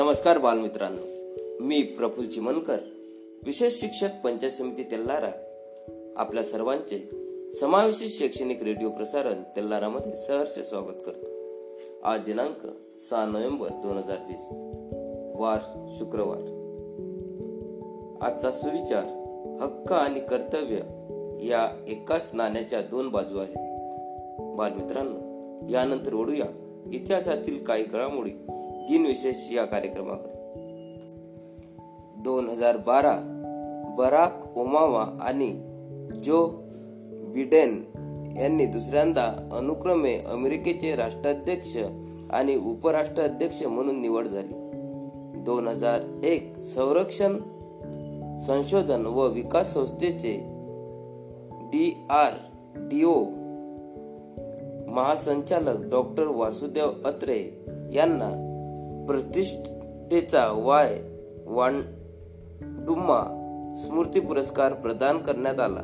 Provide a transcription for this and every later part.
नमस्कार बालमित्रांनो. मी प्रफुल चिमनकर विशेष शिक्षक पंचायत समिती तेल्लारा आपल्या सर्वांचे समावेशित शैक्षणिक रेडिओ प्रसारण तेल्लारामध्ये सहर्ष स्वागत करतो. आज दिनांक सहा नोव्हेंबर दोन हजार वीस वार शुक्रवार. आजचा सुविचार हक्क आणि कर्तव्य या एकाच नाण्याच्या दोन बाजू आहेत. बालमित्रांनो यानंतर ओढूया इतिहासातील काही घडामोडी दिनविशेष या कार्यक्रमाकडे. दोन हजार बारा बराक ओमावा आणि जो बिडेन यांनी दुसऱ्यांदा अनुक्रमे अमेरिकेचे राष्ट्राध्यक्ष आणि उपराष्ट्राध्यक्ष म्हणून निवड झाली. दोन हजार एक संरक्षण संशोधन व विकास संस्थेचे डी आर डी ओ महासंचालक डॉक्टर वासुदेव अत्रे यांना प्रतिष्ठेचा वाय वांडुम्मा स्मृती पुरस्कार प्रदान करण्यात आला.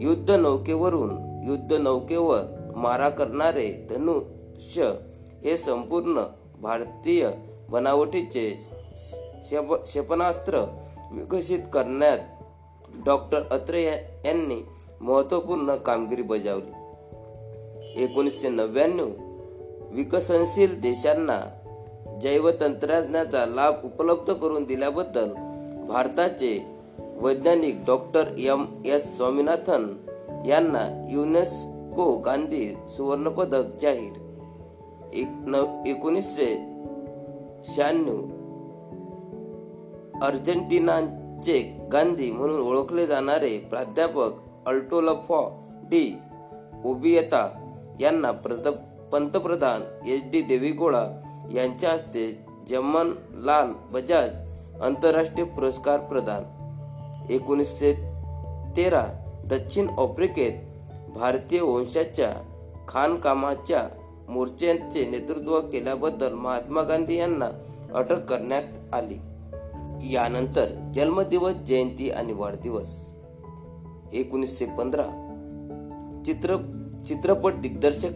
युद्ध नौकेवरून युद्ध नौकेवर मारा करणारे धनुष्य हे संपूर्ण भारतीय बनावटीचे क्षेपणास्त्र विकसित करण्यात डॉक्टर अत्रे यांनी महत्त्वपूर्ण कामगिरी बजावली. एकोणीसशे नव्याण्णव विकसनशील देशांना जैवतंत्रज्ञानाचा लाभ उपलब्ध करून दिल्याबद्दल भारताचे वैज्ञानिक डॉक्टर एम एस स्वामीनाथन यांना युनेस्को गांधी सुवर्णपदक जाहीर. एक न एकोणीसशे शहाण्णव अर्जेंटिनाचे गांधी म्हणून ओळखले जाणारे प्राध्यापक अल्टोलफॉ डी ओबियता यांना पंतप्रधान एच डी देवीगोळा यांच्या हस्ते जमनलाल बजाज आंतरराष्ट्रीय पुरस्कार प्रदान. एकोणीसशे तेरा दक्षिण आफ्रिकेत भारतीय वंशाच्या खानकामाच्या मोर्चांचे नेतृत्व केल्याबद्दल महात्मा गांधी यांना अटक करण्यात आली. यानंतर जन्मदिवस जयंती आणि वाढदिवस. एकोणीसशे पंधरा चित्र चित्रपट दिग्दर्शक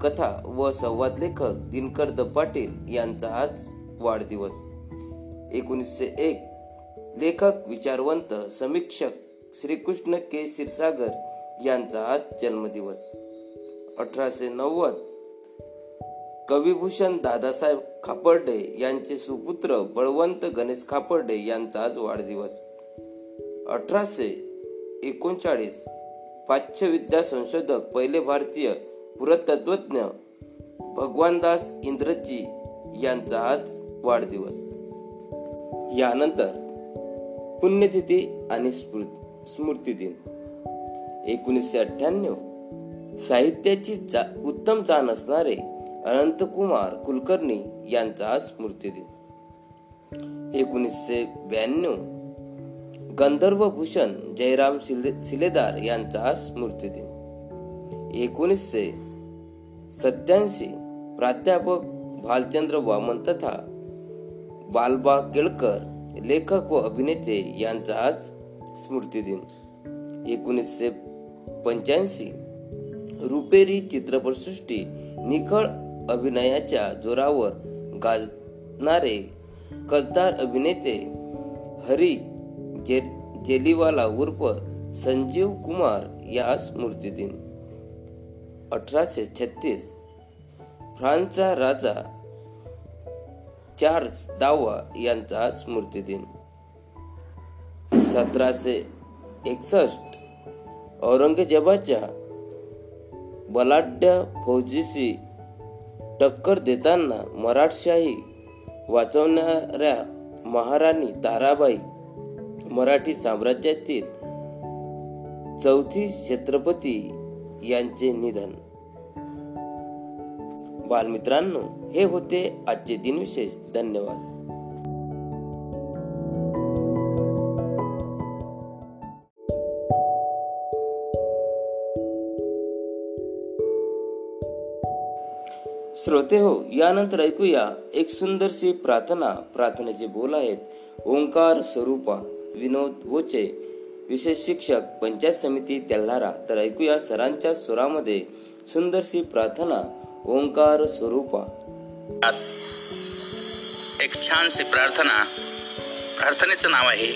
कथा व संवाद लेखक दिनकर द पाटील यांचा आज वाढदिवस. एकोणीसशे एक लेखक विचारवंत समीक्षक श्रीकृष्ण के. क्षीरसागर यांचा आज जन्मदिवस. अठराशे नव्वद कविभूषण दादासाहेब खापर्डे यांचे सुपुत्र बळवंत गणेश खापर्डे यांचा आज वाढदिवस. अठराशे एकोणचाळीस पाश्चविद्या संशोधक पहिले भारतीय पुरातत्वज्ञ भगवानदास इंद्रजी यांचा आज वाढदिवस. यानंतर पुण्यतिथी आणि स्मृती दिन एकोणीसशे अठ्ठ्याण्णव साहित्याची जा, उत्तम जाण असणारे अनंतकुमार कुलकर्णी यांचा आज स्मृती दिन एकोणीसशे ब्याण्णव गंधर्व भूषण जयराम सिलेदार यांचा आज स्मृती दिन एकोणीसशे सत्याऐंशी प्राध्यापक भालचंद्र वामन तथा बालबा केळकर लेखक व अभिनेते यांचा आज स्मृतिदिन. एकोणीसशे पंच्याऐंशी रुपेरी चित्रपटसृष्टी निखळ अभिनयाच्या जोरावर गाजणारे कसदार अभिनेते हरी जे जेलीवाला उर्फ संजीव कुमार या स्मृतिदिन. अठराशे छत्तीस. फ्रान्सचा राजा चार्ल्स दावा यांचा स्मृती दिन. सतराशे एकसष्ट. औरंगजेबाच्या बलाढ्य फौजीशी टक्कर देताना मराठशाही वाचवणाऱ्या महाराणी ताराबाई मराठी साम्राज्यातील चौथी छत्रपती यांचे निधन. बालमित्रांनो हे होते आजचे दिनविशेष धन्यवाद. श्रोते हो यानंतर ऐकूया एक सुंदरशी प्रार्थना. प्रार्थनेचे बोल आहेत ओंकार स्वरूपा विनोद वोचे विशेष शिक्षक पंचायत समिती तेल्हारा तर ऐकूया सरांच्या स्वरामध्ये सुंदरशी प्रार्थना. ओंकार स्वरूपा. एक छानशी प्रार्थना. प्रार्थनेचं नाव आहे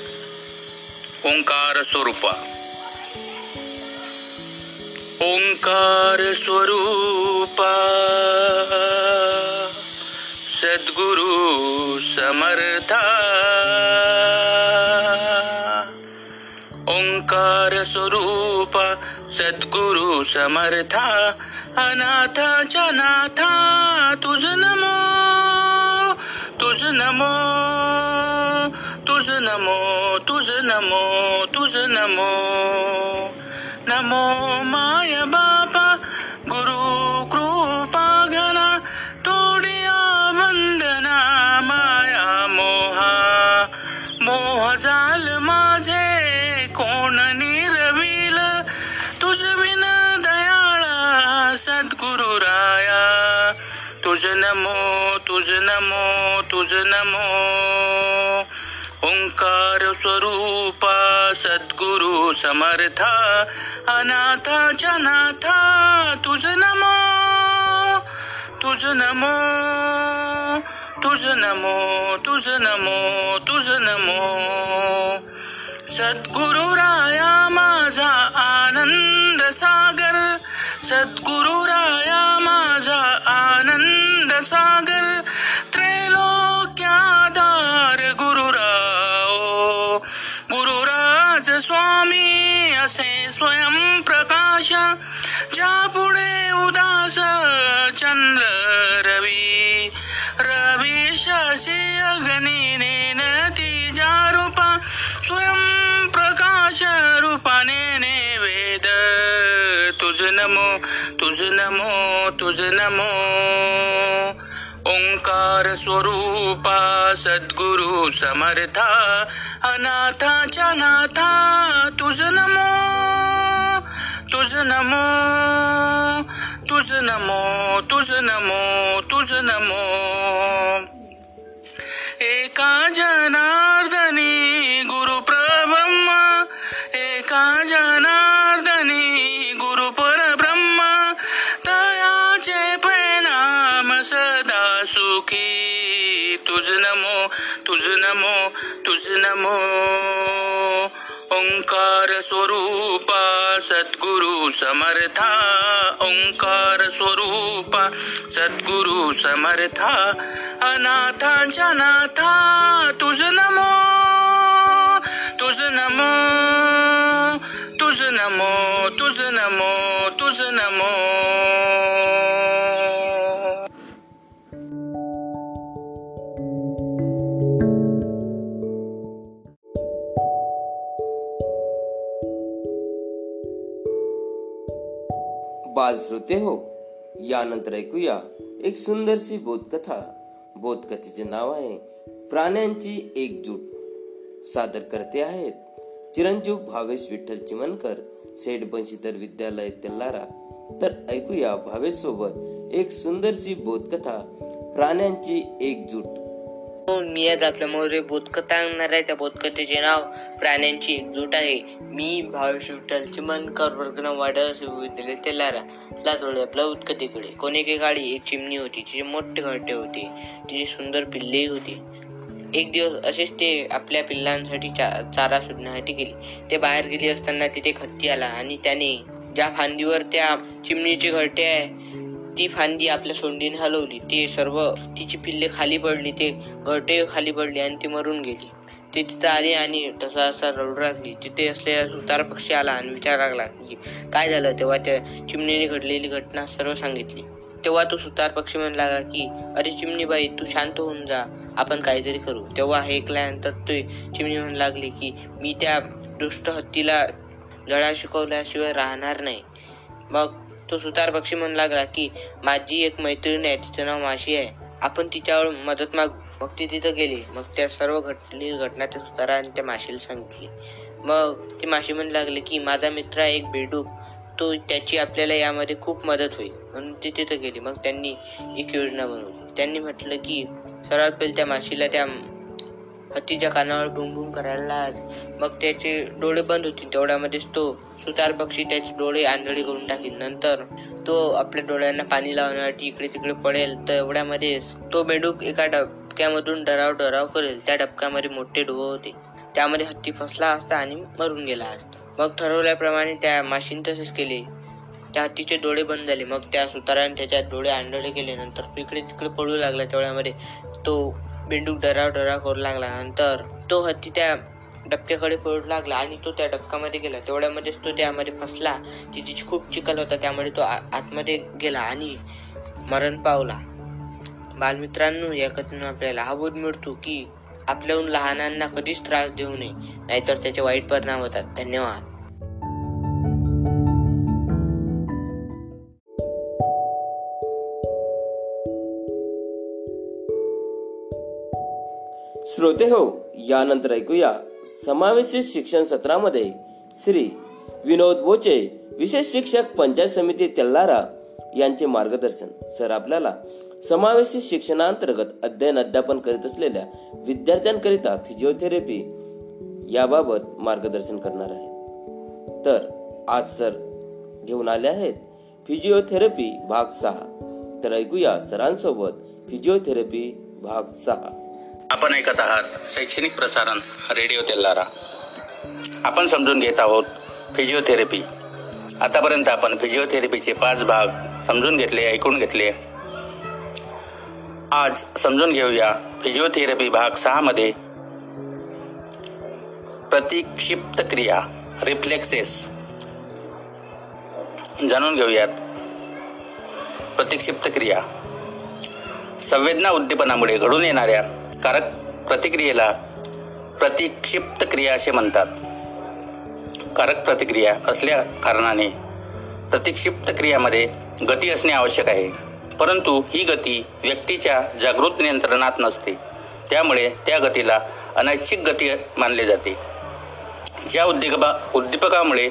ओंकार स्वरूपा. ओंकार स्वरूपा सद्गुरु समर्था. ओंकार स्वरूपा सद्गुरु समर्था. अनाथाच्या नाथा तुझ नमो तुझ नमो तुझ नमो तुझ नमो तुझ नमो. नमो माय नमो ओंकार स्वरूपा सद्गुरु समर्था अनाथाच्या नाथा तुझ नमो तुझ नमो तुझ नमो तुझ नमो तुझ नमो. सद्गुरु राया माझा आनंद सागर सद्गुरु राया माझा आनंद सागर त्रैलोक गुरुराज स्वामी असे स्वयं प्रकाश. ज्या पुढे उदास चंद्र रवी. रवी शशी अग्नी नेनती ज्या रूपा स्वयं प्रकाश रूपाने वेद तुझ नमो तुझ नमो तुझ नमो. ओंकार स्वरूपा सद्गुरु समर्था अनाथाच्या नाथा तुझ नमो तुझ नमो तुझ नमो तुझ नमो तुझ नमो. एका जनार्दनी गुरु प्रब्रह्मा एका जना नमो तुझ नमो. ओंकार स्वरूपा सद्गुरु समर्था. ओंकार स्वरूपा सद्गुरु समर्था. अनाथांच्या नाथा तुझ नमो तुझ नमो. तुझ नमो तुझ नमो तुझ नमो. श्रोते हो. यानंतर ऐकूया एक सुंदरशी बोधकथा. बोधकथेचे नाव आहे प्राण्यांची एकजूट. सादर करते आहेत चिरंजीव भावेश विठ्ठल चिमनकर सेठ बंशीधर विद्यालय तेल्लारा तर ऐकूया भावेश सोबत एक सुंदरशी बोधकथा प्राण्यांची एकजूट. मी आज आपल्या मोरे बोधकथा आणणार आहे. त्या बोधकथेचे नाव प्राण्यांची एकजूट आहे. मी भावेश विठ्ठल चिमनकर वर्ग वाडा विद्यालय तेलारा. लातोड आपल्या उत्कथेकडे कोणेके काळी एक चिमणी होती तिचे मोठे घरटे होते. तिची सुंदर पिल्लेही होती. एक दिवस असेच ते आपल्या पिल्लांसाठी चा चारा शोधण्यासाठी गेले. ते बाहेर गेले असताना तिथे खत्ती आला आणि त्याने ज्या फांदीवर त्या चिमणीचे घरटे आहे ती फांदी आपल्या सोंडीने हलवली. ते सर्व तिची पिल्ले खाली पडली ते घरटे खाली पडली आणि ती मरून गेली. ते तिथं आली आणि तसा असा रडू लागली. तिथे असलेला सुतार पक्षी आला आणि विचारा लागला की काय झालं? तेव्हा त्या चिमणीने घडलेली घटना सर्व सांगितली. तेव्हा तो सुतार पक्षी म्हणू लागला की अरे चिमणीबाई तू शांत होऊन जा आपण काहीतरी करू. तेव्हा ऐकल्यानंतर ते चिमणी म्हणू लागली की मी त्या दुष्ट हत्तीला धडा शिकवल्याशिवाय राहणार नाही. मग तो सुतार पक्षी म्हणू लागला की माझी एक मैत्रीण आहे तिचं नाव माशी आहे. आपण तिच्यावर मदत मागू. मग ती तिथं गेली. मग त्या सर्व घटली घटना त्या सुताराने त्या माशीला सांगितली. मग ती माशी म्हणू लागली की माझा मित्र आहे एक बेडूक तो त्याची आपल्याला यामध्ये खूप मदत होईल. म्हणून ती तिथं गेली. मग त्यांनी एक योजना बनवली. त्यांनी म्हटलं की सर्वात पहिले त्या माशीला त्या हत्तीच्या कानावर बुम करायला लाज. मग त्याचे डोळे बंद होतील तेवढ्यामध्येच तो सुतार पक्षी त्याचे डोळे आंधळी करून टाकेल नंतर तो आपल्या डोळ्यांना पाणी लावण्यासाठी इकडे तिकडे पडेल. तर एवढ्यामध्येच तो बेडूक एका डबक्यामधून डराव डराव करेल. त्या डबक्यामध्ये मोठे डोह होते. त्यामध्ये हत्ती फसला असता आणि मरून गेला असता. मग ठरवल्याप्रमाणे त्या माशीन तसेच केले. त्या हत्तीचे डोळे बंद झाले. मग त्या सुताराने त्याच्या डोळे आंधळे केले. नंतर इकडे तिकडे पळू लागला. तेवढ्यामध्ये तो बेंडूक डराव डराव करू लागला. नंतर तो हत्ती त्या डबक्याकडे पळू लागला आणि तो त्या डबक्यामध्ये गेला. तेवढ्यामध्येच तो त्यामध्ये फसला. तिची खूप चिखल होता. त्यामुळे तो आतमध्ये गेला आणि मरण पावला. बालमित्रांनो या कथेतून आपल्याला हा बोध मिळतो की आपल्याहून लहानांना कधीच त्रास देऊ नये नाहीतर त्याचे वाईट परिणाम होतात. धन्यवाद. श्रोते हो यानंतर ऐकूया समावेशित शिक्षण सत्रामध्ये श्री विनोद बोचे विशेष शिक्षक पंचायत समिती तेल्लारा यांचे मार्गदर्शन. सर आपल्याला समावेशित शिक्षणांतर्गत अध्ययन अध्यापन करीत असलेल्या विद्यार्थ्यांकरिता फिजिओथेरपी याबाबत मार्गदर्शन करणार आहे. तर आज सर घेऊन आले आहेत फिजिओथेरपी भाग सहा. तर ऐकूया सरांसोबत फिजिओथेरपी भाग सहा. आपण ऐकत आहात शैक्षणिक प्रसारण रेडिओ तेल्लारा आपण समजून घेत आहोत फिजिओथेरपी आतापर्यंत आपण फिजिओथेरपीचे पाच भाग समजून घेतले ऐकून घेतले. आज समजून घेऊया फिजिओथेरपी भाग सहामध्ये प्रतिक्षिप्त क्रिया रिफ्लेक्सेस जाणून घेऊयात. प्रतिक्षिप्त क्रिया. संवेदना उद्दीपनामुळे घडून येणाऱ्या कारक प्रतिक्रियेला प्रतिक्षिप्त क्रिया असे म्हणतात. कारक प्रतिक्रिया असल्या कारणाने प्रतिक्षिप्त क्रियामध्ये गती असणे आवश्यक आहे. परंतु ही गती व्यक्तीच्या जागृत नियंत्रणात नसते. त्यामुळे त्या गतीला अनैच्छिक गती मानले जाते. ज्या उद्दीपका उद्दीपकामुळे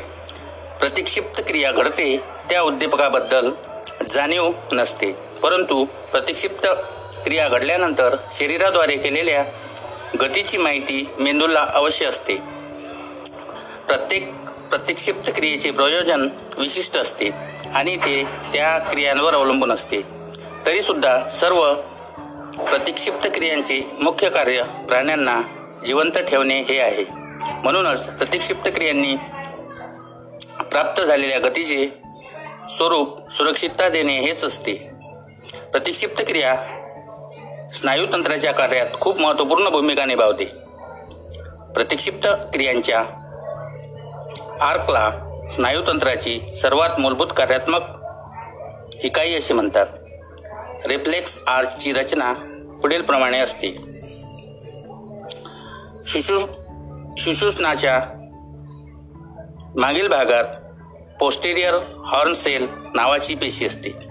प्रतिक्षिप्त क्रिया घडते त्या उद्दीपकाबद्दल जाणीव नसते. परंतु प्रतिक्षिप्त क्रिया घडल्यानंतर शरीराद्वारे केलेल्या गतीची माहिती मेंदूला अवश्य असते. प्रत्येक प्रतिक्षिप्त क्रियेचे प्रयोजन विशिष्ट असते आणि ते त्या क्रियांवर अवलंबून असते. तरीसुद्धा सर्व प्रतिक्षिप्त क्रियांचे मुख्य कार्य प्राण्यांना जिवंत ठेवणे हे आहे. म्हणूनच प्रतिक्षिप्त क्रियांनी प्राप्त झालेल्या गतीचे स्वरूप सुरक्षितता देणे हेच असते. प्रतिक्षिप्त क्रिया स्नायूतंत्राच्या कार्यात खूप महत्त्वपूर्ण भूमिका निभावते. प्रतिक्षिप्त क्रियांच्या आर्कला स्नायूतंत्राची सर्वात मूलभूत कार्यात्मक इकाई असे म्हणतात. रिफ्लेक्स आर्कची रचना पुढीलप्रमाणे असते. शिशु शिशुस्नाच्या मागील भागात पोस्टेरियर हॉर्न सेल नावाची पेशी असते.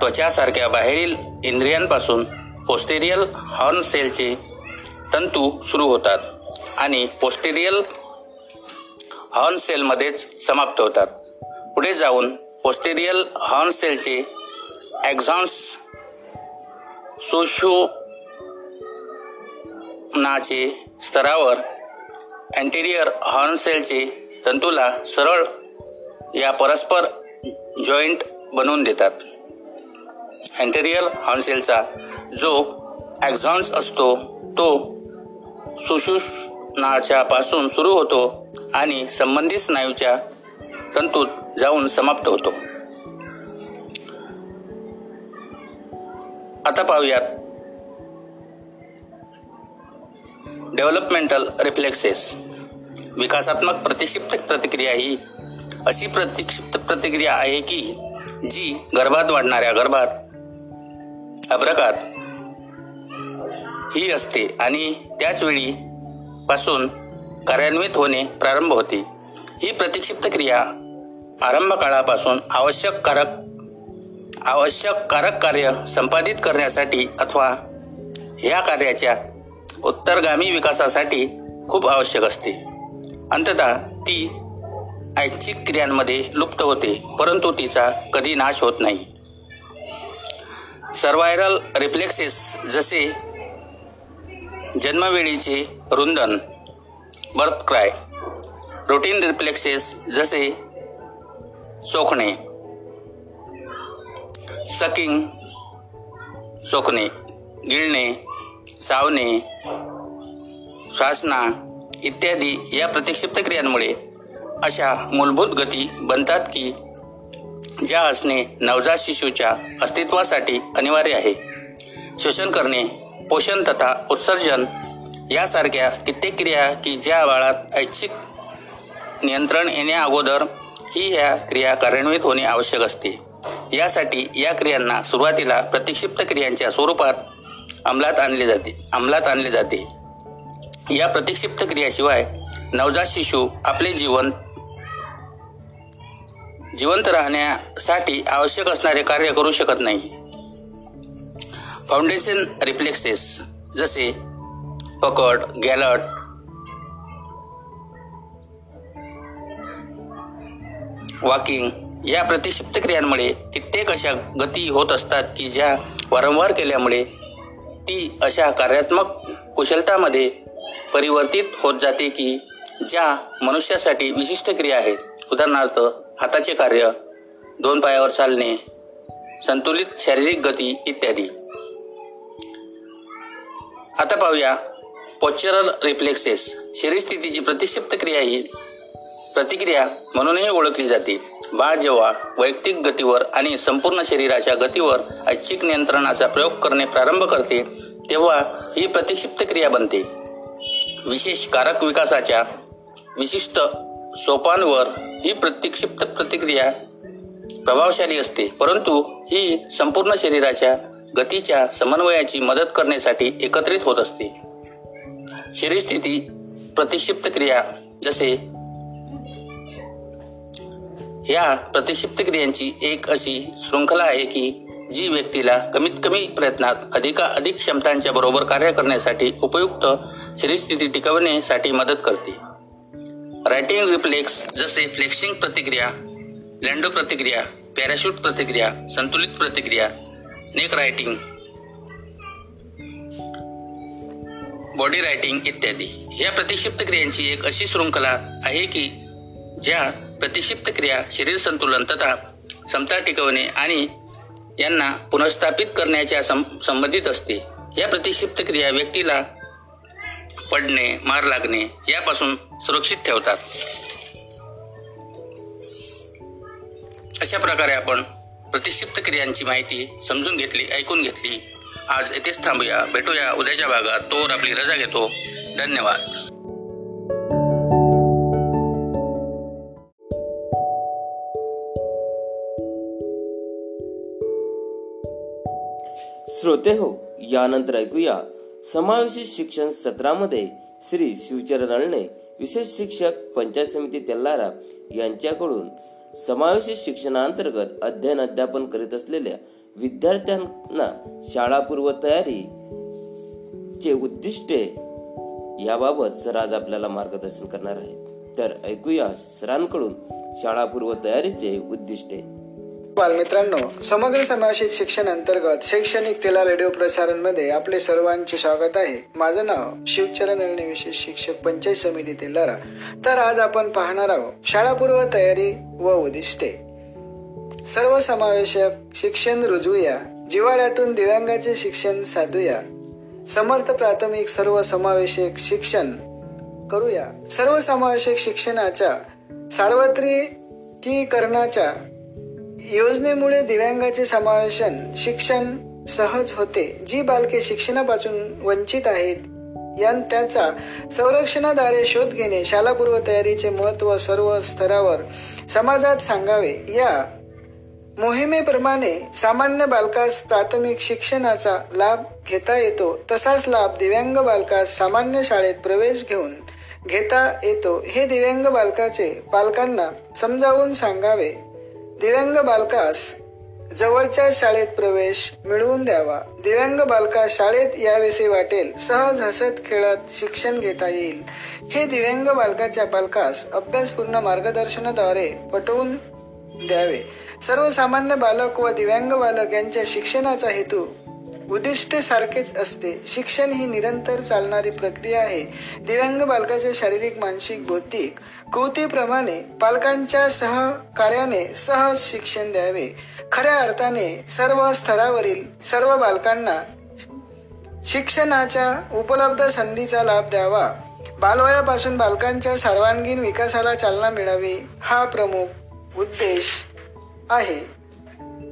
त्वचासारख्या बाहेरील इंद्रियांपासून पोस्टेरियल हॉर्न सेलचे तंतू सुरू होतात आणि पोस्टेरियल हॉर्न सेलमध्येच समाप्त होतात. पुढे जाऊन पोस्टेरियल हॉर्न सेलचे ॲक्झॉन्स नाचे स्तरावर अँटेरियर हॉर्न सेलचे तंतूला सरळ या परस्पर जॉईंट बनवून देतात. अँटेरियर हॉर्नसेलचा जो ॲक्झॉन्स असतो तो सुषुष्णाच्या पासून सुरू होतो आणि संबंधित स्नायूच्या तंतूत जाऊन समाप्त होतो. आता पाहूयात डेव्हलपमेंटल रिफ्लेक्सेस. विकासात्मक प्रतिक्षिप्त प्रतिक्रिया ही अशी प्रतिक्षिप्त प्रतिक्रिया आहे की जी गर्भात वाढणाऱ्या गर्भात अभ्रकात. ही असते आणि त्याच वेळी पासून कार्यान्वित होणे प्रारंभ होते. ही प्रतिक्षिप्त क्रिया आरंभ काळापासून आवश्यक कारक आवश्यक कारक कार्य संपादित करण्यासाठी अथवा ह्या कार्याच्या उत्तरगामी विकासासाठी खूप आवश्यक असते. अंततः ती ऐच्छिक क्रियांमध्ये लुप्त होते परंतु तिचा कधी नाश होत नाही. सर्वायरल रिफ्लेक्सेस जसे जन्मवेळीचे रुंदन बर्थ क्राय रुटीन रिफ्लेक्सेस जसे चोखणे सकिंग चोखणे गिळणे चावणे श्वासना इत्यादी या प्रतिक्षिप्त क्रियांमुळे अशा मूलभूत गती बनतात की ज्या असणे नवजात शिशूच्या अस्तित्वासाठी अनिवार्य आहे. शोषण करणे पोषण तथा उत्सर्जन यासारख्या कित्येक क्रिया की ज्या बाळात ऐच्छिक नियंत्रण येण्या अगोदर ही ह्या क्रिया कार्यान्वित होणे आवश्यक असते. यासाठी या क्रियांना सुरुवातीला प्रतिक्षिप्त क्रियांच्या स्वरूपात अंमलात आणले जाते अंमलात आणले जाते. या प्रतिक्षिप्त क्रियाशिवाय नवजात शिशू आपले जीवन जिवंत राहण्यासाठी आवश्यक असणारे कार्य करू शकत नाही. फाउंडेशन रिफ्लेक्सेस जसे पकड गॅलट वॉकिंग या प्रतिक्षिप्त क्रियांमुळे कित्येक अशा गती होत असतात की ज्या वारंवार केल्यामुळे ती अशा कार्यात्मक कुशलतामध्ये परिवर्तित होत जाते की ज्या मनुष्यासाठी विशिष्ट क्रिया आहेत. उदाहरणार्थ हाताचे कार्य दोन पायावर चालणे संतुलित शारीरिक गती इत्यादी. आता पाहूया पोच्चरल रिफ्लेक्सेस शरीरस्थितीची प्रतिक्षिप्त क्रिया ही प्रतिक्रिया म्हणूनही ओळखली जाते. बाळ जेव्हा वैयक्तिक गतीवर आणि संपूर्ण शरीराच्या गतीवर ऐच्छिक नियंत्रणाचा प्रयोग करणे प्रारंभ करते तेव्हा ही प्रतिक्षिप्त क्रिया बनते. विशेष कारक विकासाच्या विशिष्ट सोपांवर ही प्रतिक्षिप्त प्रतिक्रिया प्रभावशाली असते. परंतु ही संपूर्ण शरीराच्या गतीच्या समन्वयाची मदत करण्यासाठी एकत्रित होत असते. शरीरस्थिती प्रतिक्षिप्त क्रिया जसे या प्रतिक्षिप्त क्रियांची एक अशी शृंखला आहे की जी व्यक्तीला कमीत कमी प्रयत्नात अधिकाधिक क्षमतांच्या बरोबर कार्य करण्यासाठी उपयुक्त शरीरस्थिती टिकवण्यासाठी मदत करते. रायटिंग रिफ्लेक्स जसे फ्लेक्सिंग प्रतिक्रिया लँडो प्रतिक्रिया पॅराशूट प्रतिक्रिया संतुलित प्रतिक्रिया नेक रायटिंग बॉडी रायटिंग इत्यादी. या प्रतिक्षिप्त क्रियांची एक अशी शृंखला आहे की ज्या प्रतिक्षिप्त क्रिया शरीर संतुलन तथा समता टिकवणे आणि यांना पुनर्स्थापित करण्याच्या सं संबंधित असते. या प्रतिक्षिप्त क्रिया व्यक्तीला पडणे मार लागणे यापासून सुरक्षित ठेवतात. अशा प्रकारे आपण प्रतिक्षिप्त क्रियांची माहिती समजून घेतली ऐकून घेतली. आज येथेच थांबूया. भेटूया उद्याच्या भागात. तोवर आपली रजा घेतो. धन्यवाद. श्रोते हो यानंतर ऐकूया समावेशित शिक्षण सत्रामध्ये श्री शिवचरण अळणे विशेष शिक्षक पंचायत समिती तेल्लारा यांच्याकडून समावेशित शिक्षणाअंतर्गत अध्ययन अध्यापन करीत असलेल्या विद्यार्थ्यांना शाळापूर्व तयारी चे उद्दिष्टे याबाबत सर आज आपल्याला मार्गदर्शन करणार आहेत. तर ऐकूया सरांकडून शाळापूर्व तयारीचे उद्दिष्टे. बालमित्रांनो समग्र समावेशित शिक्षण अंतर्गत शैक्षणिक तेला रेडिओ प्रसारणमध्ये आपले सर्वांचे स्वागत आहे. माझं नाव शिवचरण अळणे विशेष शिक्षक पंचायत समिती तेलारा. तर आज आपण पाहणार आहोत शाळापूर्व तयारी व उद्दिष्टे. सर्वसमावेशक शिक्षण रुजवूया जिवाळ्यातून दिव्यांगाचे शिक्षण साधूया. समर्थ प्राथमिक सर्वसमावेशक शिक्षण करूया. सर्वसमावेशक शिक्षणाच्या सार्वत्रिकीकरणाच्या योजनेमुळे दिव्यांगाचे समावेशन शिक्षण सहज होते. जी बालके शिक्षणापासून वंचित आहेत यां त्याचा संरक्षणाद्वारे शोध घेणे शालापूर्व तयारीचे महत्त्व सर्व स्तरावर समाजात सांगावे. या मोहिमेप्रमाणे सामान्य बालकास प्राथमिक शिक्षणाचा लाभ घेता येतो. तसाच लाभ दिव्यांग बालकास सामान्य शाळेत प्रवेश घेऊन घेता येतो. हे दिव्यांग बालकाचे पालकांना समजावून सांगावे. दिव्यांग बालकास जवळच्या शाळेत प्रवेश मिळवून द्यावा. दिव्यांग बालकास शाळेत यावेसे वाटेल. सहज हसत खेळत शिक्षण घेता येईल. हे दिव्यांग बालकाच्या पालकास अभ्यासपूर्ण मार्गदर्शनाद्वारे पटवून द्यावे. सर्वसामान्य बालक व दिव्यांग बालक यांच्या शिक्षणाचा हेतू उद्दिष्ट सारखेच असते. शिक्षण ही निरंतर चालणारी प्रक्रिया आहे. दिव्यांग बालकाच्या शारीरिक मानसिक बौद्धिक कृतीप्रमाणे पालकांच्या सहकार्याने सहज शिक्षण द्यावे. खऱ्या अर्थाने सर्व स्तरावरील सर्व बालकांना शिक्षणाच्या उपलब्ध संधीचा लाभ द्यावा. बालवयापासून बालकांच्या सर्वांगीण विकासाला चालना मिळावी हा प्रमुख उद्देश आहे.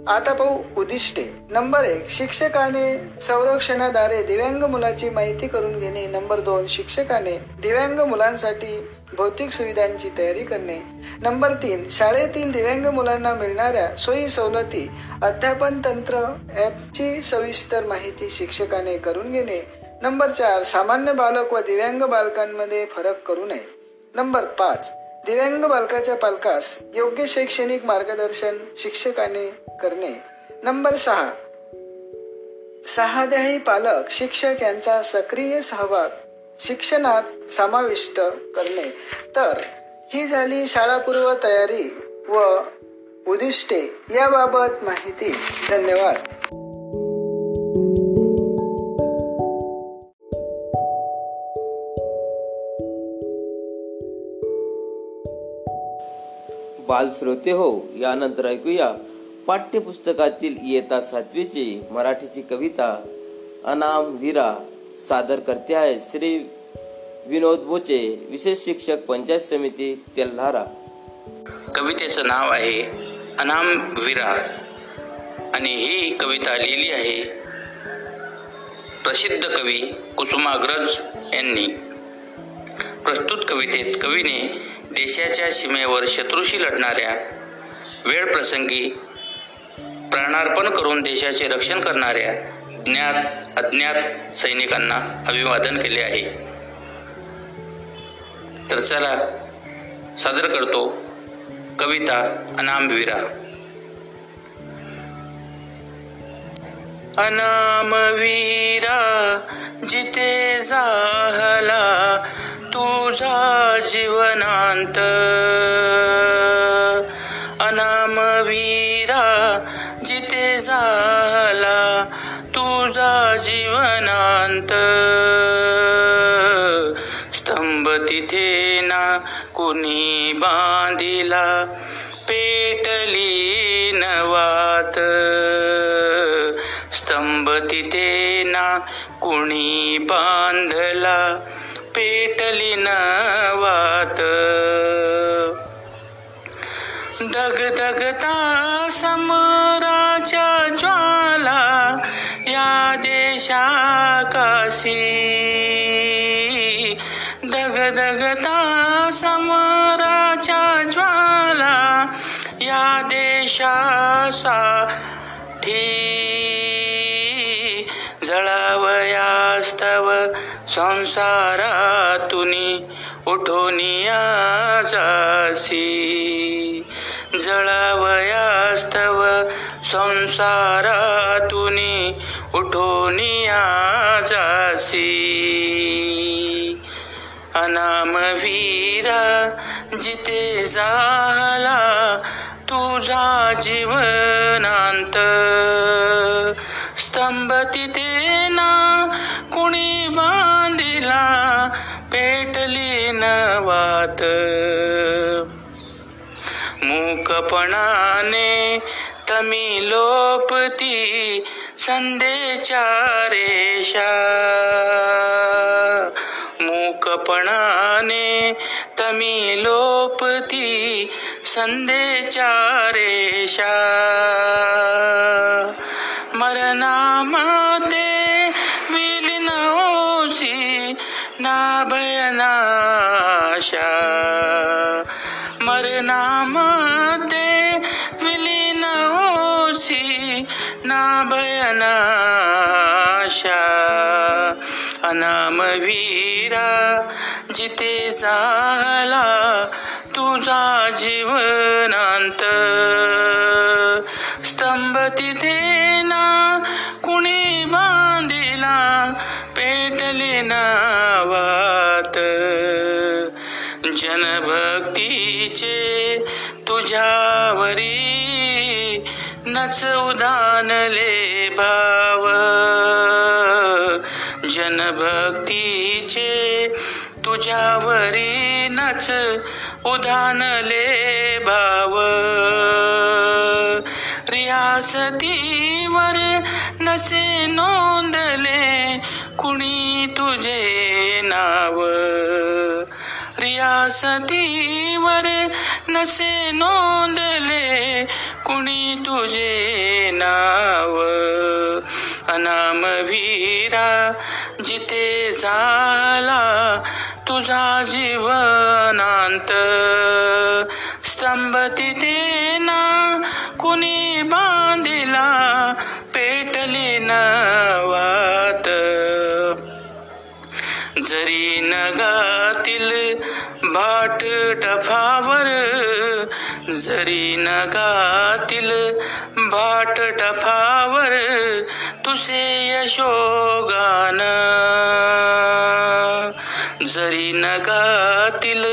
आता पाहू उद्दिष्टे. नंबर एक शिक्षकाने संरक्षणाद्वारे दिव्यांग मुलाची माहिती करून घेणे. नंबर दोन शिक्षकाने दिव्यांग मुलांसाठी भौतिक सुविधांची तयारी करणे. नंबर तीन शाळेतील दिव्यांग मुलांना मिळणाऱ्या सोयी सवलती अध्यापन तंत्र याची सविस्तर माहिती शिक्षकाने करून घेणे. नंबर चार सामान्य बालक व दिव्यांग बालकांमध्ये फरक करू नये. नंबर पाच दिव्यांग बालकाच्या पालकास योग्य शैक्षणिक मार्गदर्शन शिक्षकाने करणे. नंबर सहा सहाद्याही पालक शिक्षक यांचा सक्रिय सहभाग शिक्षणात समाविष्ट करणे. तर ही झाली शाळापूर्व तयारी व उद्दिष्टे. याबाबत माहिती. धन्यवाद. बाल श्रोते हो यानंतर ऐकूया पाठ्यपुस्तकातील येता सातवीची मराठीची कविता अनाम विरा. सादर करते आहे. श्री विनोद बोचे विशेष शिक्षक पंचायत समिती तेल्हारा कवितेचं नाव आहे अनाम विरा. आणि ही कविता लिहिली आहे प्रसिद्ध कवी कुसुमाग्रज यांनी. प्रस्तुत कवितेत कवीने देशाच्या सीमेवर शत्रूशी लढणाऱ्या वेळ प्रसंगी प्राणार्पण करून देशाचे रक्षण करणाऱ्या ज्ञात अज्ञात सैनिकांना अभिवादन केले आहे. तर चला सादर करतो कविता अनामवीरा. अनामवीरा जिथे जाहला तुझा जीवनांत. अनामवीरा जिथे झाला शांत. स्तंभ तिथे ना कुणी बांधिला. पेटली नवात. स्तंभ तिथे ना कुणी बांधला. पेटली नवात. धगधगता समराच्या ज्वा या देशाकाशी. दगदगता समराच्या ज्वाला या देशासाठी. जळावयास्तव संसारातून उठोनिया जासी जळावयास्तव संसारातुनी उठोनिया जासी अनामवीरा जिथे झाला तुझा जीवनांत. स्तंभ तिथे ना कुणी बांधिला पेटली नवात. मूकपणाने तमी लोपती संदेच्या रेषा. मूकपणाने तमी लोपती संदेच्या रेषा. मरणामा जिथे झाला तुझा जीवनांत? स्तंभ तिथे ना कुणी बांधिला? पेटले नावात. जनभक्तीचे तुझ्यावरी नच उदानले भाव. जनभक्तीचे तुझ्यावरी नच उधानले भाव रियासतीवर नसे नोंदले कुणी तुझे नाव. रियासतीवर नसे नोंदले कुणी तुझे नाव. अनामवीरा जिते झाला तुझा जीवनांत. स्तंभ तिथे ना कुणी बांधिला पेटली न वात जरी नगातील भाट टफावर जरी नगातील भाट टफावर तुझे यशोगान. जरी नगातील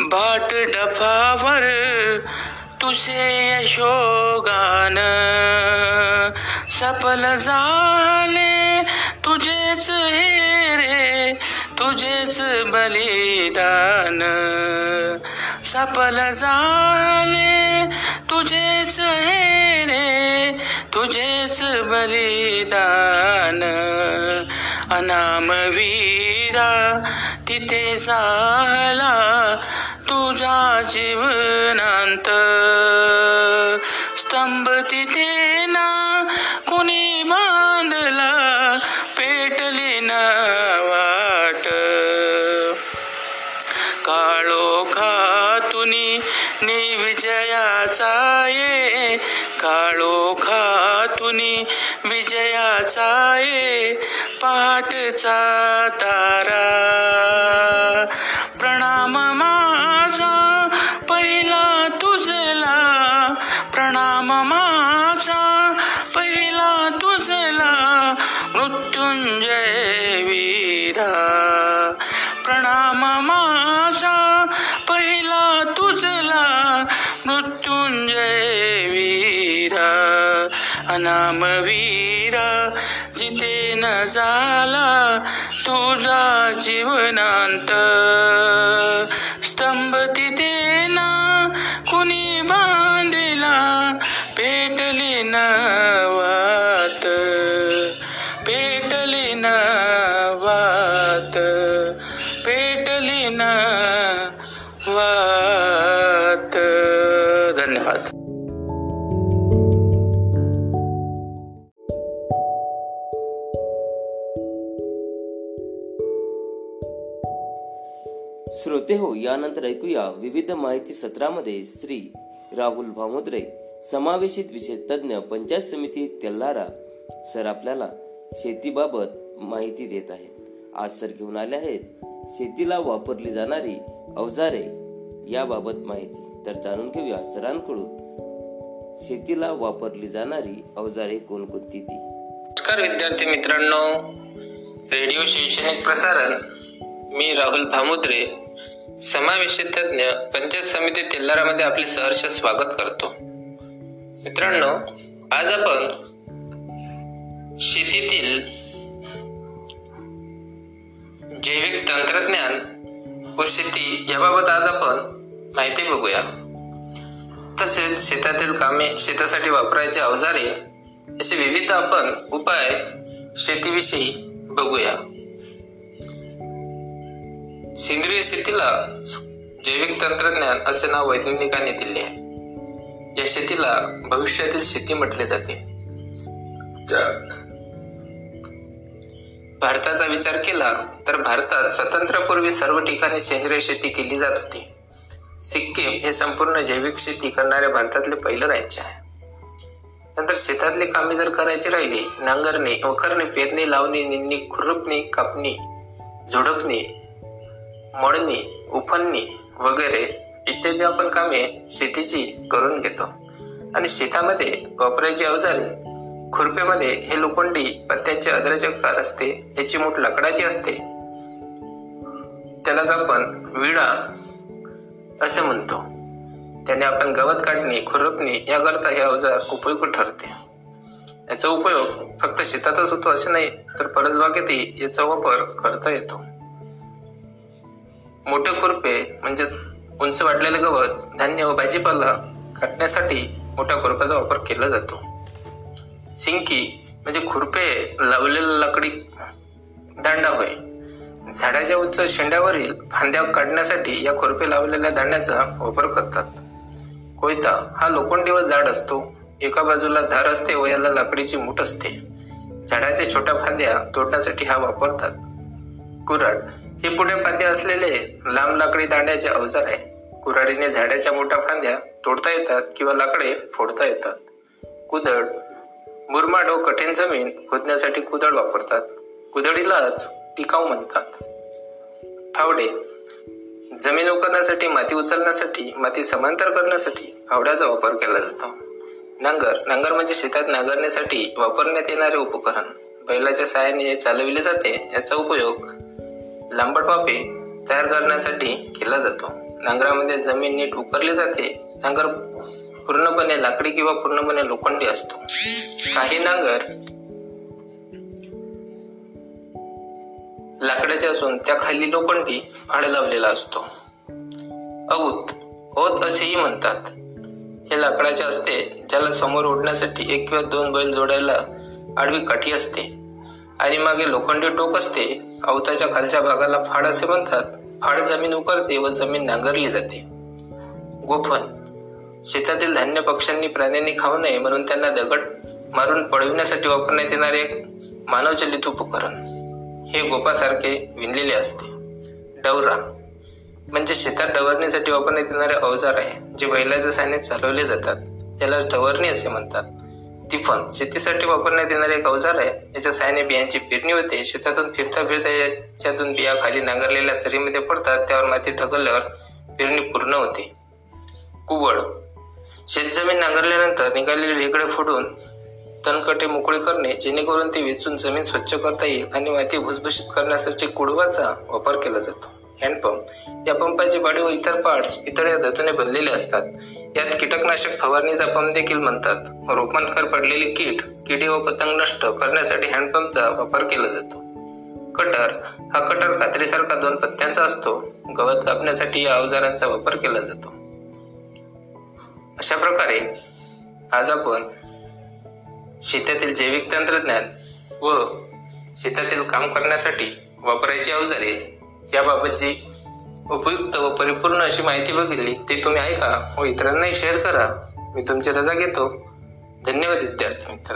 भाट डफावर तुझे यशोगान. सफल झाले तुझेच हे रे तुझेच बलिदान. सफल झाले तुझेच हे रे तुझेच बलिदान. अनाम वीरा तिथे झाला तुझा जीवनांत. स्तंभ तिथे ना कुणी बांधला पेटली ना वाट. काळो खातुनी निर्विजयाचा ये काळो खातुनी विजयाचा ये पहाटचा तारा. प्रणाम माझा पहिला तुझला. प्रणाम माझा पहिला तुझला. मृत्युंजय वीरा. प्रणाम माझा पहिला तुझला. मृत्युंजय वीरा. अनाम झाला तुझा जीवनांत. स्तंभ श्रोते हो यानंतर ऐकूया विविध माहिती सत्रामध्ये श्री राहुल भामोद्रे समावेशित विषय तज्ज्ञ पंचायत समिती तेल्लारा सर आपल्याला शेतीबाबत माहिती देत आहेत. आज सर घेऊन आले आहेत. शेतीला वापरली जाणारी अवजारे याबाबत माहिती. तर जाणून घेऊया सरांकडून. शेतीला वापरली जाणारी अवजारे कोणकोणती ती? नमस्कार विद्यार्थी मित्रांनो. रेडिओ शैक्षणिक प्रसारण. मी राहुल भामुद्रे समावेश तज्ञ पंचायत समिती तेल्लारामध्ये आपले सहर्ष स्वागत करतो. मित्रांनो आज आपण शेतीतील जैविक तंत्रज्ञान व शेती याबाबत आज आपण माहिती बघूया. तसेच शेतातील कामे शेतासाठी वापरायचे अवजारे असे विविध आपण उपाय शेतीविषयी बघूया. सेंद्रिय शेतीला जैविक तंत्रज्ञान असे नाव वैज्ञानिकांनी दिले आहे. या शेतीला भविष्यातील शेती म्हटले जाते. भारताचा विचार केला तर भारतात स्वातंत्र्यापूर्वी सर्व ठिकाणी सेंद्रिय शेती केली जात होती. सिक्कीम हे संपूर्ण जैविक शेती करणारे भारतातले पहिलं राज्य आहे. नंतर शेतातली कामे जर करायची राहिली नांगरणी वखरणी पेरणी लावणी निंदणी खुरपणी कापणी झुडपणी मळणी उफणणी वगैरे इत्यादी आपण कामे शेतीची करून घेतो. आणि शेतामध्ये वापरायची अवजारे खुरप्यामध्ये हे लोखंडी पत्त्याचे अदराचे कार असते याची चिमूट लाकडाची असते. त्यालाच आपण विडा असे म्हणतो. त्याने आपण गवत काढणे खुरपणे याकरता हे अवजार उपयुक्त ठरते. याचा उपयोग फक्त शेतातच होतो असे नाही तर परसबागेतही याचा वापर करता येतो. मोठे खुरपे म्हणजे उंच वाढलेले गवत धान्य व भाजीपाला काटण्यासाठी मोठ्या खुरप्याचा वापर केला जातो. सिंकी म्हणजे खुरपे लावलेला लाकडी दांडा होय झाडाच्या उंच शेंड्यावरील फांद्या काढण्यासाठी या खुरपे लावलेल्या दांड्याचा वापर करतात. कोयता हा लोखंडी व जाड असतो. एका बाजूला धार असते व याला लाकडीची मूठ असते. झाडाच्या छोट्या फांद्या तोडण्यासाठी हा वापरतात. कुऱ्हाड हे पुढे फांद्या असलेले लांब लाकडी दांड्याचे अवजार आहे. कुऱ्हाडीने झाडाच्या मोठ्या फांद्या तोडता येतात किंवा लाकडे फोडता येतात. कुदळ मुरमाड व कठीण जमीन खोदण्यासाठी कुदळ वापरतात. कुदळीलाच टिकाऊ म्हणतात. फावडे जमीन उकरण्यासाठी माती उचलण्यासाठी माती समांतर करण्यासाठी फावड्याचा वापर केला जातो. नांगर नांगर म्हणजे शेतात नांगरण्यासाठी वापरण्यात येणारे उपकरण. बैलाच्या सहाय्याने हे चालविले जाते याचा उपयोग लांबट वाफे तयार करण्यासाठी केला जातो. नांगरामध्ये जमीन नीट उकरली जाते. नांगर पूर्णपणे लाकडी किंवा पूर्णपणे लोखंडी असतो. काही नांगर लाकडाचे असून त्या खाली लोखंडी फाड लावलेला असतो. औत ओत असेही म्हणतात. हे लाकडाचे असते ज्याला समोर ओढण्यासाठी एक किंवा दोन बैल जोडायला आडवी काठी असते. आणि मागे लोखंडी टोक असते. अवताच्या खालच्या भागाला फाड असे म्हणतात. फाड जमीन उकरते व जमीन नांगरली जाते. गोफण शेतातील धान्य पक्ष्यांनी प्राण्यांनी खाऊ नये म्हणून त्यांना दगड मारून पळविण्यासाठी वापरण्यात येणारे एक मानवचलित उपकरण. हे गोपासारखे विणलेले असते. डवरा. म्हणजे शेतात डवरणीसाठी वापरण्यात येणारे अवजार आहे जे बैलाच्या साहाय्याने चालवले जातात. याला डवरणी असे म्हणतात. तिफन शेतीसाठी वापरण्यात येणारे एक अवजार आहे याच्या साहाय्याने बियांची पेरणी होते. शेतातून फिरता फिरता याच्यातून बिया खाली नांगरलेल्या सरीमध्ये पडतात. त्यावर माती ढकलल्यावर पेरणी पूर्ण होते. कुवड शेतजमीन नांगरल्यानंतर निघालेले ढेकळे फोडून तणकटे मोकळे करणे जेणेकरून ते वेचून जमीन स्वच्छ करता येईल आणि माती भुसभुशीत करण्यासाठी कुडवाचा वापर केला जातो. हँडपंप या पंपाचे बाडी व इतर पार्ट्स पितळ या धातूने बनलेले असतात. यात कीटकनाशक फवारणीचा पंप देखील म्हणतात. रोपांकर पडलेली कीट किडी व पतंग नष्ट करण्यासाठी हँडपंपचा वापर केला जातो. कटर हा कटर कात्रीसारखा दोन पत्त्यांचा असतो. गवत कापण्यासाठी या अवजारांचा वापर केला जातो. अशा प्रकारे आज आपण शेतातील जैविक तंत्रज्ञान व शेतातील काम करण्यासाठी वापरायची अवजारे याबाबतची उपयुक्त व परिपूर्ण अशी माहिती बघितली ते तुम्ही ऐका व इतरांनाही शेअर करा. मी तुमची रजा घेतो. धन्यवाद विद्यार्थी मित्र.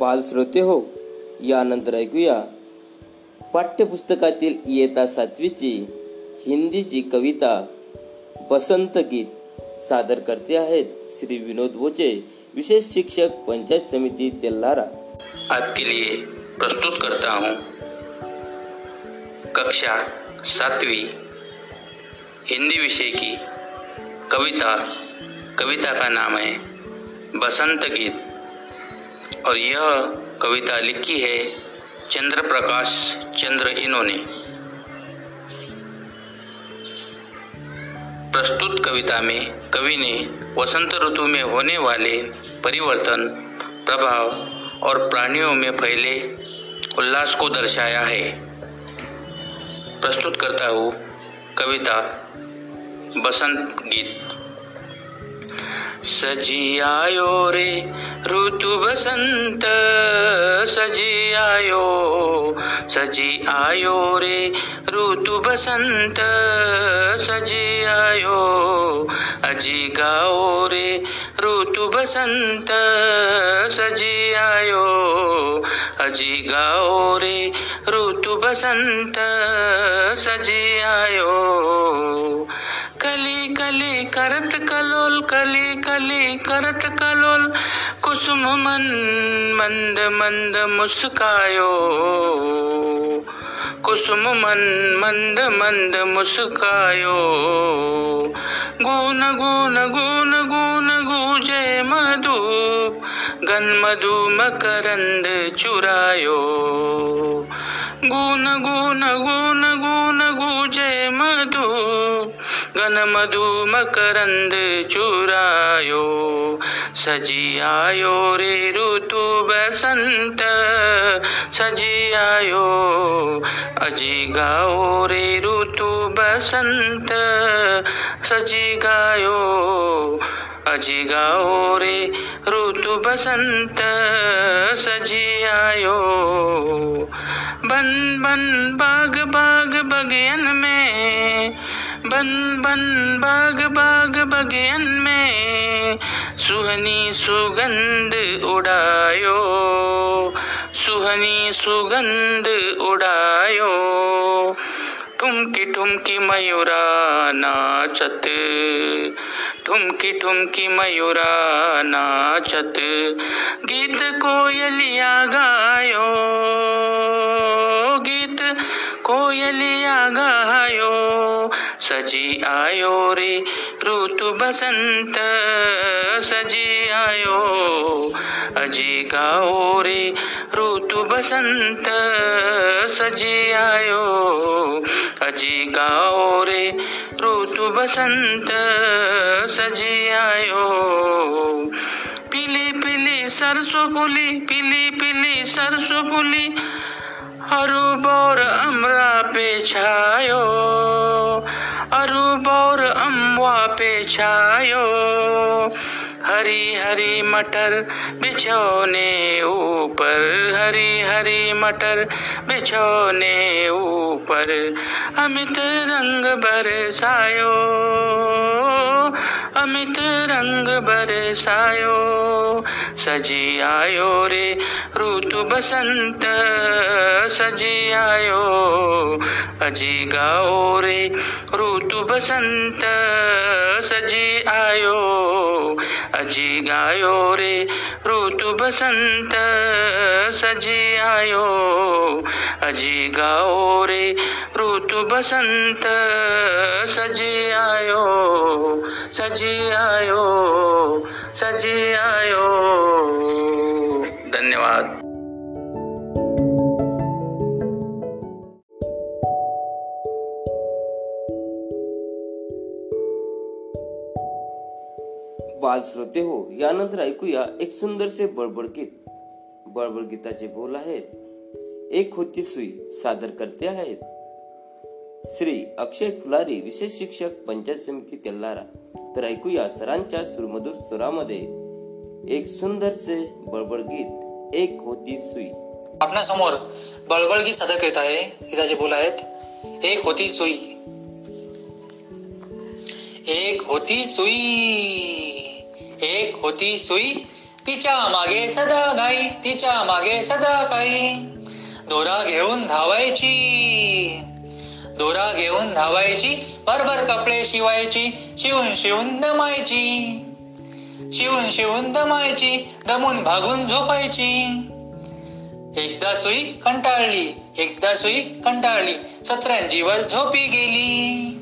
बालश्रोते हो यानंतर ऐकूया. पाठ्यपुस्तकातील येता सातवीची हिंदीची कविता बसंत गीत. सादर करते आहेत श्री विनोद बोचे विशेष शिक्षक, पंचायत समिती तेल्लारा आपके लिए प्रस्तुत करता हूँ कक्षा सातवीं, हिंदी विषय की कविता। कविता का नाम है बसंत गीत। और यह कविता लिखी है चंद्र प्रकाश चंद्र इन्होंने प्रस्तुत कविता में कवि ने वसंत ऋतु में होने वाले परिवर्तन, प्रभाव और प्राणियों में फैले उल्लास को दर्शाया है। प्रस्तुत करता हूँ कविता बसंत गीत। सजी आयो रे ऋतु बसंत सजी आयो सजी आयो रे ऋतु बसंत सजी आयो अजी गाओ रे ऋतु बसंत सजी आयो अजी गाओ रे ऋतु बसंत सजी आयो कली कली करत कलोल कली कली करत कलोल कुसुम मन मंद मंद मुस्कायो। कुसुम मन मंद मंद मुस्कायो। गुन गुन गुन गुन गुजे मधुप गन मधु मकरंद चुरायो। गुन गुन गुन गुन गुजे मधु गनमधु मकरंद चुरायो सजी आयो रे ऋतु बसंत सजी आयो अजी गाओ रे ऋतु बसंत सजी गायो अजी गाओ रे ऋतु बसंत सजी आयो बन बन बाग बाग बगियन में बन बन बाग बाग बगियन में सुहनी सुगंध उड़ायो। सुहनी सुगंध उड़ायो। ठुमकी ठुमकी मयूरा नाचत। ठुमकी ठुमकी मयूरा नाचत। गीत कोयलिया गायो। गीत कोयलिया गायो सजी आयो रे ऋतु बसंत सजी आयो। अजी गाओ रे ऋतु बसंत सजी आयो। अजी गाओ रे ऋतु बसंत सजी आयो। पीली पीली सरसों फुली पीली पीली सरसों फुली अरु बौर अमरा पे छायो। अरु बौर अमवा पे छायो। हरी हरी मटर बिछौने ऊपर। हरी हरी मटर बिछौने ऊपर। अमित रंग बरसायो। अमित रंग बरसायो सजी आयो रे ऋतु बसंत सजी आयो। अजी गाओ रे ऋतु बसंत सजी आयो। अजी गायो रे ऋतु बसंत सजी आयो। अजी गाओ रे ऋतु बसंत सजी आयो। सजी आयो सजी आयो। धन्यवाद। बाल श्रोते हो यानंतर ऐकूया एक सुंदरसे बळबळ गीत. बळबळ गीताचे बोल आहेत एक होती सुई सादर करते आहेत. श्री अक्षय फुलारी विशेष शिक्षक पंचायत समिती तेल्लारा तर ऐकूया सरांच्या सुरमधुर सुरामध्ये एक सुंदरसे बळबळ गीत एक होती सुई. आपणासमोर बळबळगी सादर करीत आहे गीताचे बोल आहेत. एक होती सुई. एक होती सुई. एक होती सुई. तिच्यामागे सदा घाई तिच्यामागे सदा काही. दोरा घेऊन धावायची. दोरा घेऊन धावायची भरभर कपडे शिवायची शिवून शिवून दमायची. शिवून शिवून दमायची दमून भागून झोपायची. एकदा सुई कंटाळली एकदा सुई कंटाळली सतरंजीवर झोपी गेली.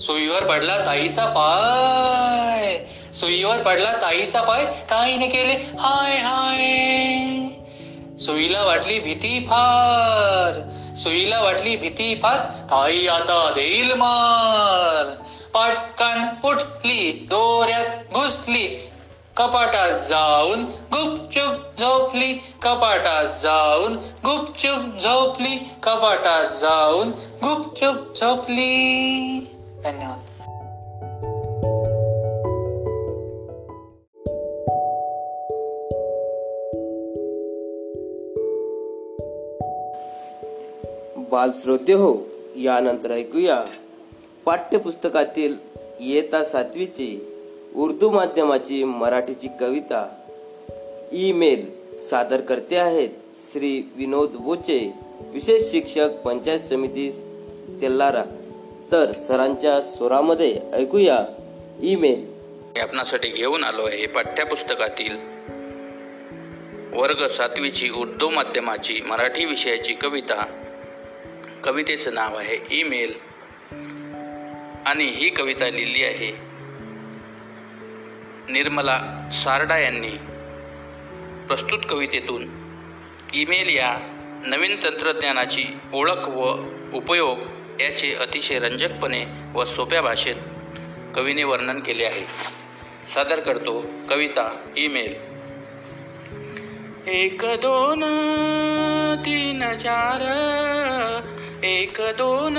सुईवर पडला ताईचा पाय. सुईवर पडला ताईचा पाय ताईने केले हाय हाय. सुईला वाटली भीती फार. सुईला वाटली भीती फार. ताई आता देईल मार पटकन उठली दोऱ्यात घुसली. कपाटात जाऊन गुपचूप झोपली. कपाटात जाऊन गुपचूप झोपली. कपाटात जाऊन गुपचूप झोपली. धन्यवाद. बाल श्रोते हो यानंतर ऐकूया. पाठ्यपुस्तकातील इयत्ता सातवीची उर्दू माध्यमाची मराठीची कविता. ईमेल सादर करते आहेत श्री विनोद बोचे विशेष शिक्षक पंचायत समिती तेल्लारा तर सरांच्या स्वरामध्ये ऐकूया ईमेल. आपणासाठी घेऊन आलो आहे पाठ्यपुस्तकातील वर्ग सातवीची उर्दू माध्यमाची मराठी विषयाची कविता. कवितेचं नाव आहे ईमेल. आणि ही कविता लिहिली आहे निर्मला सारडा यांनी. प्रस्तुत कवितेतून ईमेल या नवीन तंत्रज्ञानाची ओळख व उपयोग याचे अतिशय रंजकपणे व सोप्या भाषेत कवीने वर्णन केले आहे. सादर करतो कविता ईमेल. एक दोन तीन चार एक दोन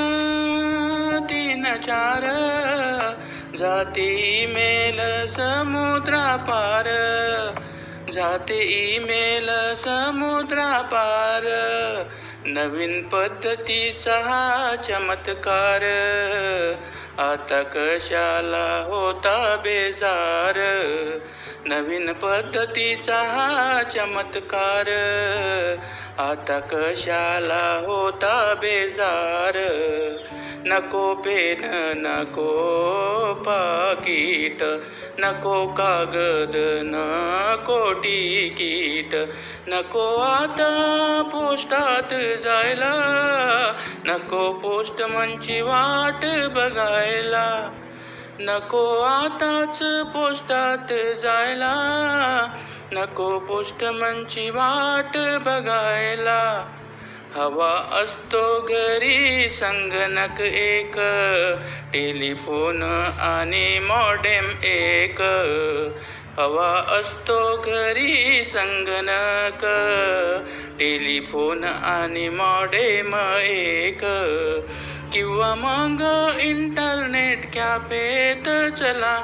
तीन चार. जाते ईमेल समुद्रा पार जाते ईमेल समुद्रा पार नवीन पद्धतीचा हा चमत्कार. आता कशाला होता बेजार? नवीन पद्धतीचा हा चमत्कार. आता कशाला होता बेजार? नको पेन नको पाकिट नको कागद नको तिकीट नको आता पोस्टात जायला नको पोस्ट पोस्टमनची वाट बघायला नको आताच पोस्टात जायला नको पोस्टमनची वाट बघायला. हवा असतो घरी संगणक एक. टेलिफोन आणि मॉडेम एक. हवा असतो घरी संगणक टेलिफोन आणि मॉडेम एक. किंवा मग इंटरनेट कॅफेत चला.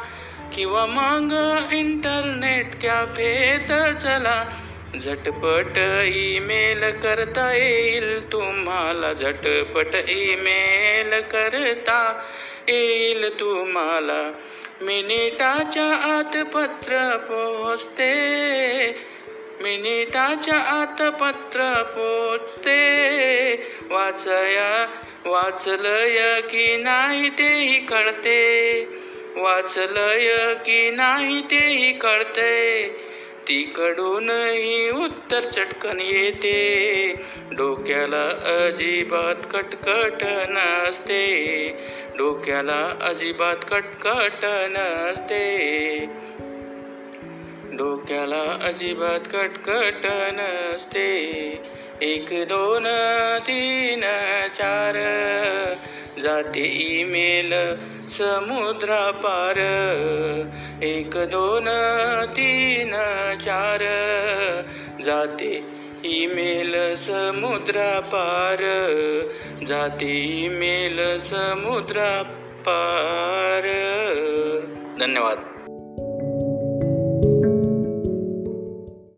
किंवा मग इंटरनेट कॅफेत चला? झटपट ईमेल करता येईल तुम्हाला. झटपट ईमेल करता येईल तुम्हाला. मिनिटाच्या आत पत्र पोचते मिनिटाच्या आत पत्र पोचते वाचया वाचलय की नाही तेही कळते. वाचलय की नाही तेही कळते. तिकडूनही उत्तर चटकन येते. डोक्याला अजिबात कटकट नसते. डोक्याला अजिबात कटकट नसते. डोक्याला अजिबात कटकट नसते. एक दोन तीन चार जाते ईमेल समुद्रा पार. एक दोन तीन चार जाते ईमेल समुद्रा पार. जाते ईमेल समुद्रा पार. धन्यवाद.